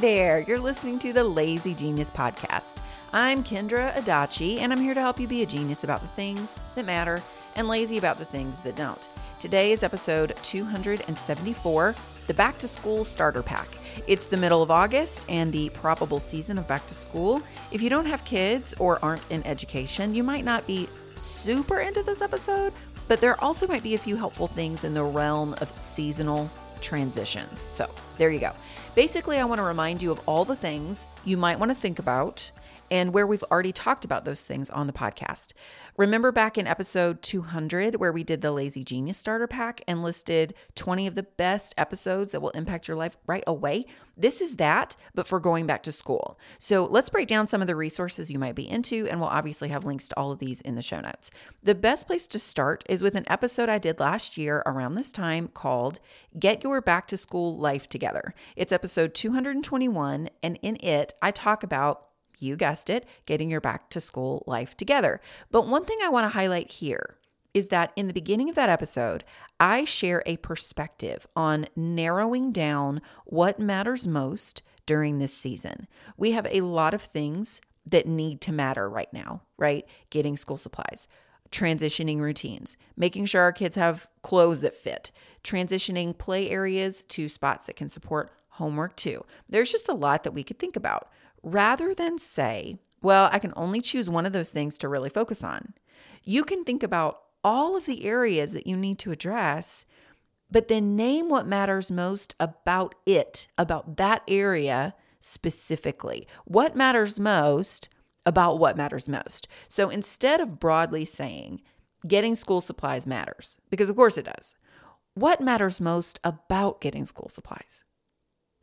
There, you're listening to the Lazy Genius Podcast. I'm Kendra Adachi, and I'm here to help you be a genius about the things that matter and lazy about the things that don't. Today is episode 274 the Back to School Starter Pack. It's the middle of August and the probable season of back to school. If you don't have kids or aren't in education, you might not be super into this episode, but there also might be a few helpful things in the realm of seasonal transitions. So, there you go. Basically, I want to remind you of all the things you might want to think about and where we've already talked about those things on the podcast. Remember back in episode 200 where we did the Lazy Genius Starter Pack and listed 20 of the best episodes that will impact your life right away? This is that, but for going back to school. So let's break down some of the resources you might be into, and we'll obviously have links to all of these in the show notes. The best place to start is with an episode I did last year around this time called Get Your Back to School Life Together. It's episode 221, and in it, I talk about you guessed it, getting your back to school life together. But one thing I want to highlight here is that in the beginning of that episode, I share a perspective on narrowing down what matters most during this season. We have a lot of things that need to matter right now, right? Getting school supplies, transitioning routines, making sure our kids have clothes that fit, transitioning play areas to spots that can support homework too. There's just a lot that we could think about rather than say, well, I can only choose one of those things to really focus on. You can think about all of the areas that you need to address, but then name what matters most about it, about that area specifically. What matters most about what matters most. So instead of broadly saying, getting school supplies matters, because of course it does, what matters most about getting school supplies?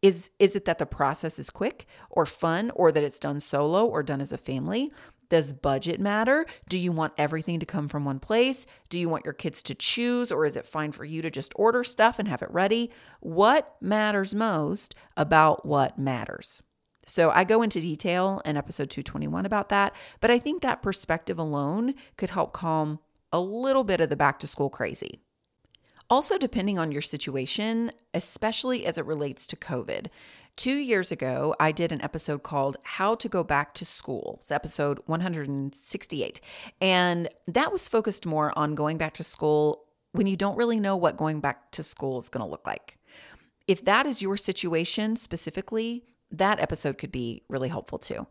Is is it that the process is quick or fun or that it's done solo or done as a family? Does budget matter? Do you want everything to come from one place? Do you want your kids to choose or is it fine for you to just order stuff and have it ready? What matters most about what matters? So I go into detail in episode 221 about that, but I think that perspective alone could help calm a little bit of the back to school crazy. Also, depending on your situation, especially as it relates to COVID. Two years ago, I did an episode called How to Go Back to School. It's episode 168. And that was focused more on going back to school when you don't really know what going back to school is going to look like. If that is your situation specifically, that episode could be really helpful too.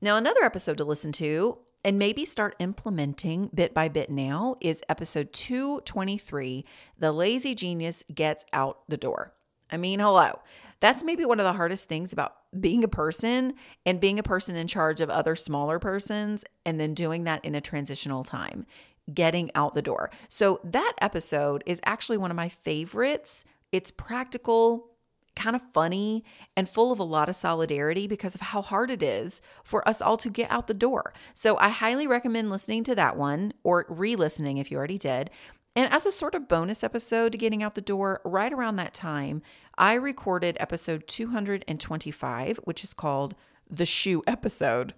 Now, another episode to listen to and maybe start implementing bit by bit now is episode 223 The Lazy Genius Gets Out the Door. I mean, hello. That's maybe one of the hardest things about being a person and being a person in charge of other smaller persons and then doing that in a transitional time, getting out the door. So, that episode is actually one of my favorites. It's practical, kind of funny and full of a lot of solidarity because of how hard it is for us all to get out the door. So I highly recommend listening to that one or re listening if you already did. And as a sort of bonus episode to getting out the door, right around that time, I recorded episode 225, which is called the shoe episode.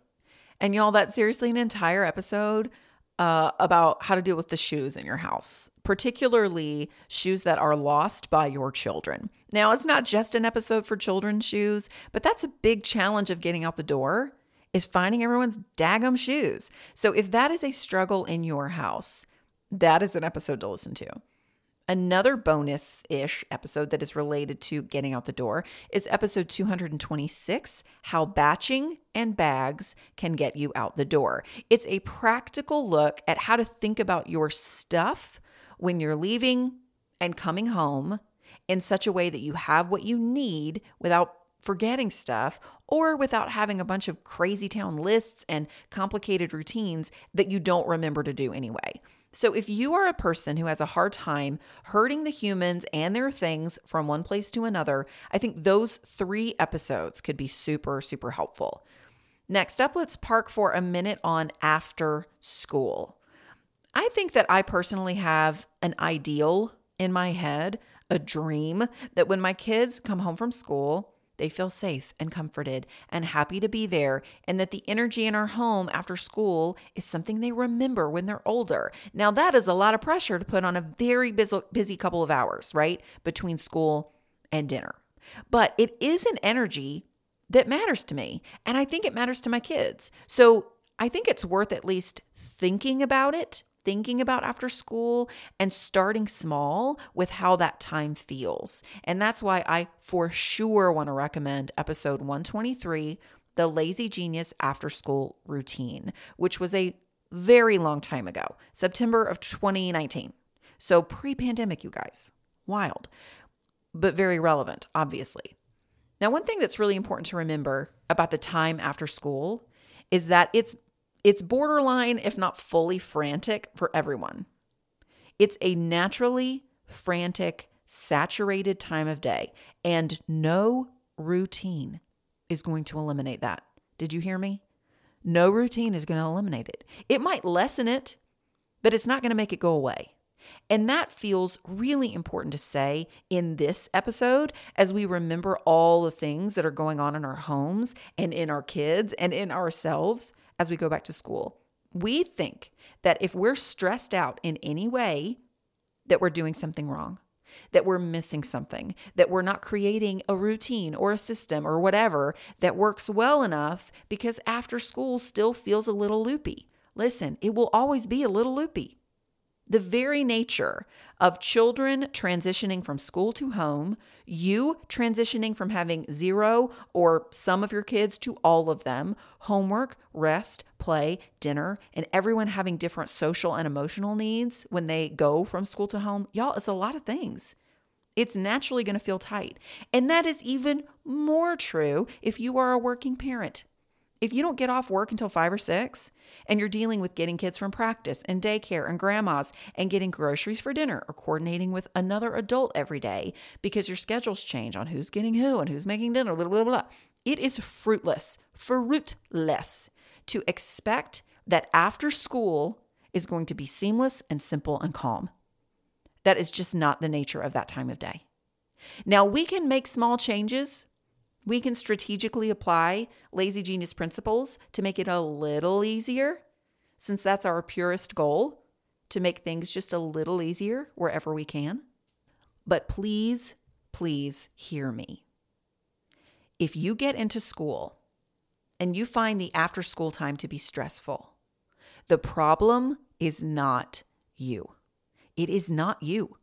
And y'all, that's seriously an entire episode uh, about how to deal with the shoes in your house, particularly shoes that are lost by your children. Now, it's not just an episode for children's shoes, but that's a big challenge of getting out the door is finding everyone's daggum shoes. So if that is a struggle in your house, that is an episode to listen to. Another bonus ish episode that is related to getting out the door is episode 226 How Batching and Bags Can Get You Out the Door. It's a practical look at how to think about your stuff when you're leaving and coming home in such a way that you have what you need without forgetting stuff or without having a bunch of crazy town lists and complicated routines that you don't remember to do anyway. So, if you are a person who has a hard time herding the humans and their things from one place to another, I think those three episodes could be super, super helpful. Next up, let's park for a minute on after school. I think that I personally have an ideal in my head, a dream that when my kids come home from school, they feel safe and comforted and happy to be there, and that the energy in our home after school is something they remember when they're older. Now, that is a lot of pressure to put on a very busy, busy couple of hours, right? Between school and dinner. But it is an energy that matters to me, and I think it matters to my kids. So I think it's worth at least thinking about it thinking about after school and starting small with how that time feels. And that's why I for sure want to recommend episode 123, The Lazy Genius After School Routine, which was a very long time ago, September of 2019. So pre pandemic, you guys. Wild, but very relevant, obviously. Now, one thing that's really important to remember about the time after school is that it's it's borderline, if not fully frantic, for everyone. It's a naturally frantic, saturated time of day, and no routine is going to eliminate that. Did you hear me? No routine is going to eliminate it. It might lessen it, but it's not going to make it go away. And that feels really important to say in this episode as we remember all the things that are going on in our homes and in our kids and in ourselves as we go back to school. We think that if we're stressed out in any way, that we're doing something wrong, that we're missing something, that we're not creating a routine or a system or whatever that works well enough because after school still feels a little loopy. Listen, it will always be a little loopy. The very nature of children transitioning from school to home, you transitioning from having zero or some of your kids to all of them, homework, rest, play, dinner, and everyone having different social and emotional needs when they go from school to home, y'all, it's a lot of things. It's naturally going to feel tight. And that is even more true if you are a working parent. If you don't get off work until five or six and you're dealing with getting kids from practice and daycare and grandma's and getting groceries for dinner or coordinating with another adult every day because your schedules change on who's getting who and who's making dinner, blah, blah, blah, it is fruitless, fruitless to expect that after school is going to be seamless and simple and calm. That is just not the nature of that time of day. Now, we can make small changes we can strategically apply lazy genius principles to make it a little easier, since that's our purest goal to make things just a little easier wherever we can. But please, please hear me. If you get into school and you find the after school time to be stressful, the problem is not you. It is not you.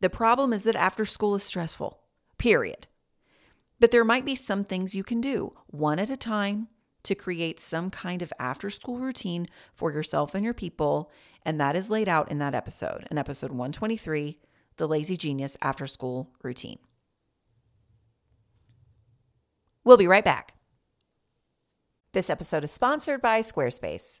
The problem is that after school is stressful, period. But there might be some things you can do one at a time to create some kind of after school routine for yourself and your people. And that is laid out in that episode, in episode 123 The Lazy Genius After School Routine. We'll be right back. This episode is sponsored by Squarespace.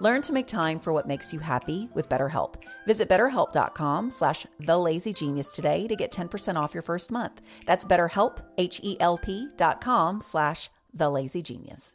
Learn to make time for what makes you happy with BetterHelp. Visit betterhelp.com slash thelazygenius today to get 10% off your first month. That's betterhelp, H-E-L-P dot com slash thelazygenius.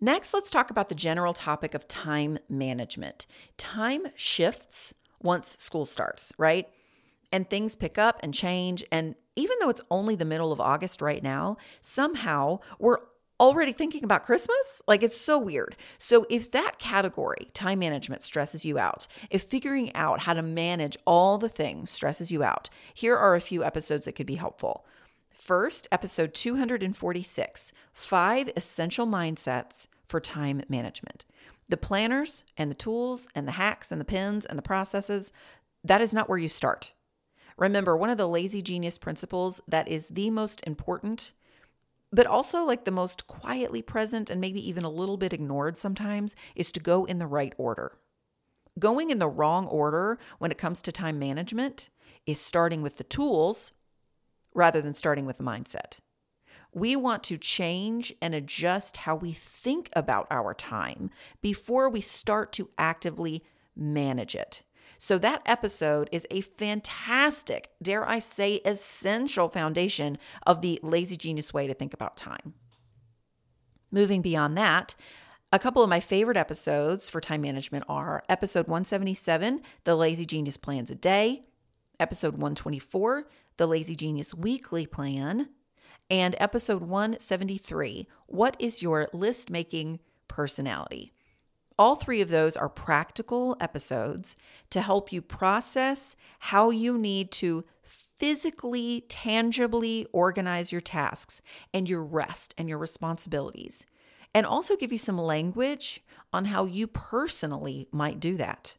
Next, let's talk about the general topic of time management. Time shifts once school starts, right? And things pick up and change. And even though it's only the middle of August right now, somehow we're already thinking about Christmas? Like it's so weird. So, if that category, time management, stresses you out, if figuring out how to manage all the things stresses you out, here are a few episodes that could be helpful. First, episode 246 Five Essential Mindsets for Time Management. The planners and the tools and the hacks and the pins and the processes, that is not where you start. Remember, one of the lazy genius principles that is the most important, but also like the most quietly present and maybe even a little bit ignored sometimes, is to go in the right order. Going in the wrong order when it comes to time management is starting with the tools rather than starting with the mindset. We want to change and adjust how we think about our time before we start to actively manage it. So, that episode is a fantastic, dare I say, essential foundation of the lazy genius way to think about time. Moving beyond that, a couple of my favorite episodes for time management are episode 177, The Lazy Genius Plans a Day, episode 124, The Lazy Genius Weekly Plan, and episode 173, What is Your List Making personality. All three of those are practical episodes to help you process how you need to physically, tangibly organize your tasks and your rest and your responsibilities, and also give you some language on how you personally might do that.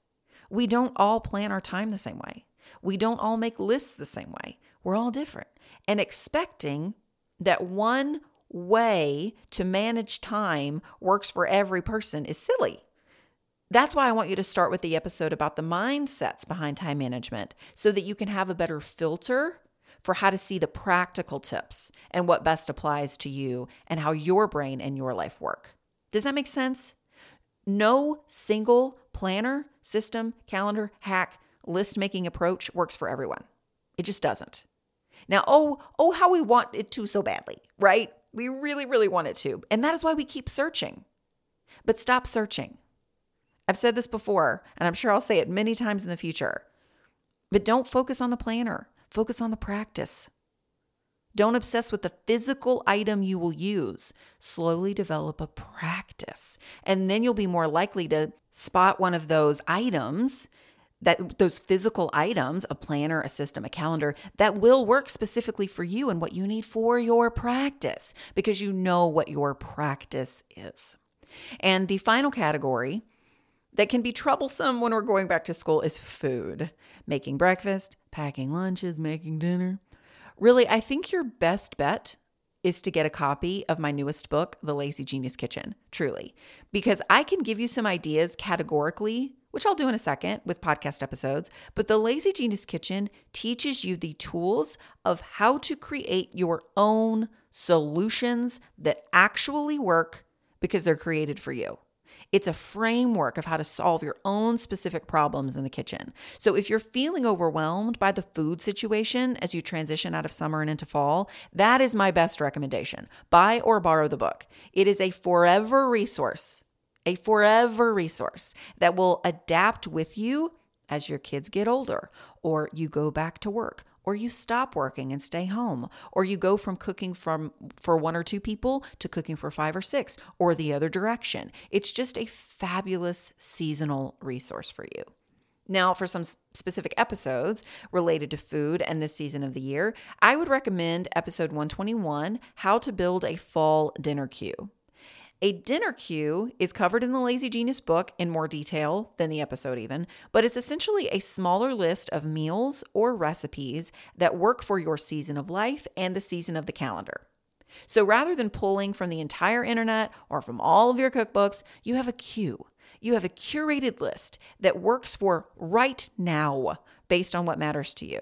We don't all plan our time the same way. We don't all make lists the same way. We're all different. And expecting that one way to manage time works for every person is silly. That's why I want you to start with the episode about the mindsets behind time management so that you can have a better filter for how to see the practical tips and what best applies to you and how your brain and your life work. Does that make sense? No single planner, system, calendar, hack, list making approach works for everyone. It just doesn't. Now, oh, oh, how we want it to so badly, right? We really, really want it to. And that is why we keep searching. But stop searching. I've said this before, and I'm sure I'll say it many times in the future. But don't focus on the planner, focus on the practice. Don't obsess with the physical item you will use. Slowly develop a practice. And then you'll be more likely to spot one of those items that those physical items, a planner, a system, a calendar, that will work specifically for you and what you need for your practice because you know what your practice is. And the final category that can be troublesome when we're going back to school is food. Making breakfast, packing lunches, making dinner. Really, I think your best bet is to get a copy of my newest book, The Lazy Genius Kitchen, truly, because I can give you some ideas categorically, which I'll do in a second with podcast episodes. But The Lazy Genius Kitchen teaches you the tools of how to create your own solutions that actually work because they're created for you. It's a framework of how to solve your own specific problems in the kitchen. So if you're feeling overwhelmed by the food situation as you transition out of summer and into fall, that is my best recommendation. Buy or borrow the book. It is a forever resource, a forever resource that will adapt with you as your kids get older or you go back to work or you stop working and stay home or you go from cooking from for one or two people to cooking for five or six or the other direction it's just a fabulous seasonal resource for you now, for some specific episodes related to food and this season of the year, I would recommend episode 121 How to Build a Fall Dinner Queue. A dinner queue is covered in the Lazy Genius book in more detail than the episode, even, but it's essentially a smaller list of meals or recipes that work for your season of life and the season of the calendar. So rather than pulling from the entire internet or from all of your cookbooks, you have a queue. You have a curated list that works for right now based on what matters to you.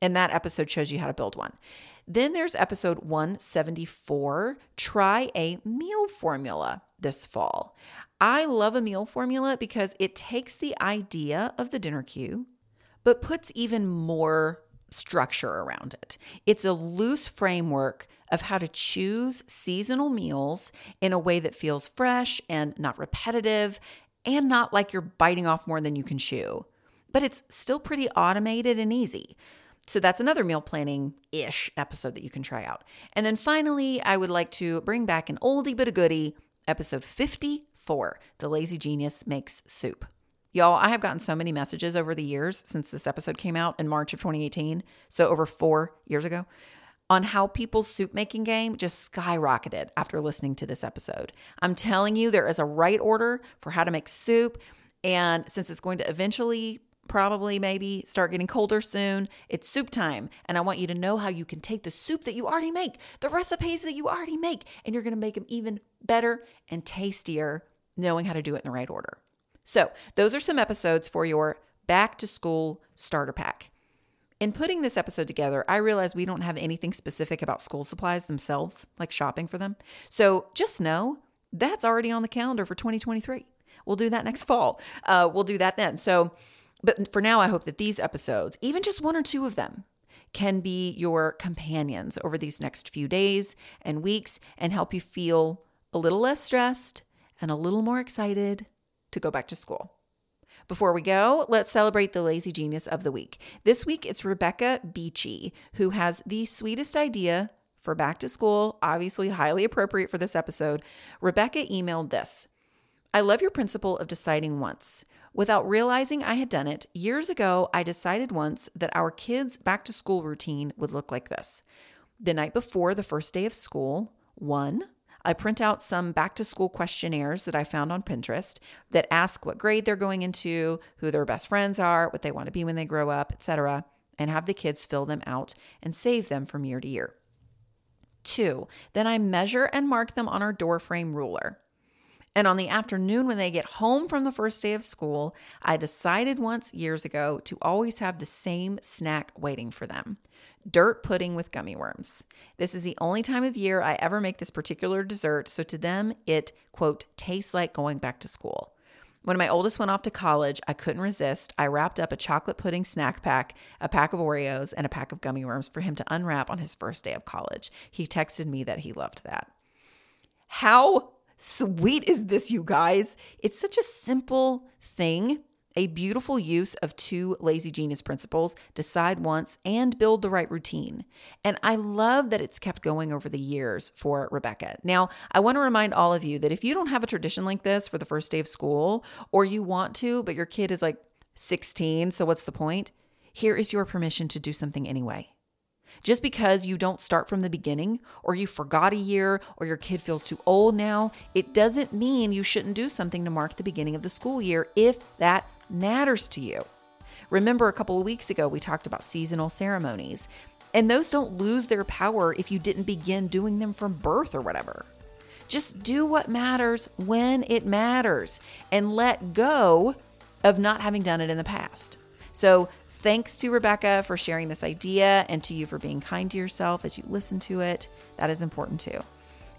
And that episode shows you how to build one. Then there's episode 174 Try a Meal Formula this fall. I love a meal formula because it takes the idea of the dinner queue, but puts even more structure around it. It's a loose framework of how to choose seasonal meals in a way that feels fresh and not repetitive and not like you're biting off more than you can chew. But it's still pretty automated and easy. So that's another meal planning ish episode that you can try out. And then finally, I would like to bring back an oldie but a goodie, episode 54 The Lazy Genius Makes Soup. Y'all, I have gotten so many messages over the years since this episode came out in March of 2018, so over four years ago, on how people's soup making game just skyrocketed after listening to this episode. I'm telling you, there is a right order for how to make soup. And since it's going to eventually probably maybe start getting colder soon. It's soup time. And I want you to know how you can take the soup that you already make, the recipes that you already make, and you're going to make them even better and tastier knowing how to do it in the right order. So, those are some episodes for your back to school starter pack. In putting this episode together, I realized we don't have anything specific about school supplies themselves, like shopping for them. So just know that's already on the calendar for 2023. We'll do that next fall. Uh, we'll do that then. So but for now, I hope that these episodes, even just one or two of them, can be your companions over these next few days and weeks and help you feel a little less stressed and a little more excited to go back to school. Before we go, let's celebrate the lazy genius of the week. This week it's Rebecca Beachy, who has the sweetest idea for back to school, obviously highly appropriate for this episode. Rebecca emailed this I love your principle of deciding once. Without realizing I had done it, years ago, I decided once that our kids' back to school routine would look like this. The night before the first day of school, one, I print out some back to school questionnaires that I found on Pinterest that ask what grade they're going into, who their best friends are, what they want to be when they grow up, etc., and have the kids fill them out and save them from year to year. Two, then I measure and mark them on our door frame ruler. And on the afternoon when they get home from the first day of school, I decided once years ago to always have the same snack waiting for them dirt pudding with gummy worms. This is the only time of year I ever make this particular dessert, so to them, it, quote, tastes like going back to school. When my oldest went off to college, I couldn't resist. I wrapped up a chocolate pudding snack pack, a pack of Oreos, and a pack of gummy worms for him to unwrap on his first day of college. He texted me that he loved that. How sweet is this, you guys? It's such a simple thing, a beautiful use of two lazy genius principles decide once and build the right routine. And I love that it's kept going over the years for Rebecca. Now, I want to remind all of you that if you don't have a tradition like this for the first day of school, or you want to, but your kid is like 16, so what's the point? Here is your permission to do something anyway. Just because you don't start from the beginning, or you forgot a year, or your kid feels too old now, it doesn't mean you shouldn't do something to mark the beginning of the school year if that matters to you. Remember, a couple of weeks ago, we talked about seasonal ceremonies, and those don't lose their power if you didn't begin doing them from birth or whatever. Just do what matters when it matters and let go of not having done it in the past. So, Thanks to Rebecca for sharing this idea and to you for being kind to yourself as you listen to it. That is important too.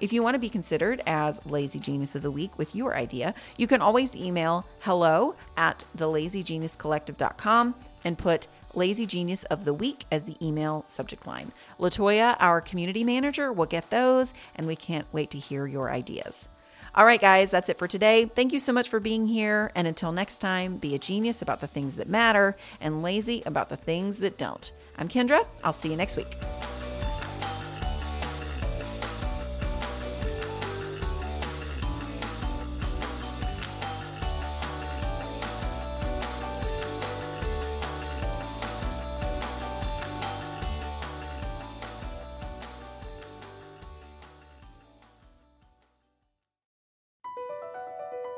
If you want to be considered as Lazy Genius of the Week with your idea, you can always email hello at thelazygeniuscollective.com and put Lazy Genius of the Week as the email subject line. Latoya, our community manager, will get those, and we can't wait to hear your ideas. All right, guys, that's it for today. Thank you so much for being here. And until next time, be a genius about the things that matter and lazy about the things that don't. I'm Kendra. I'll see you next week.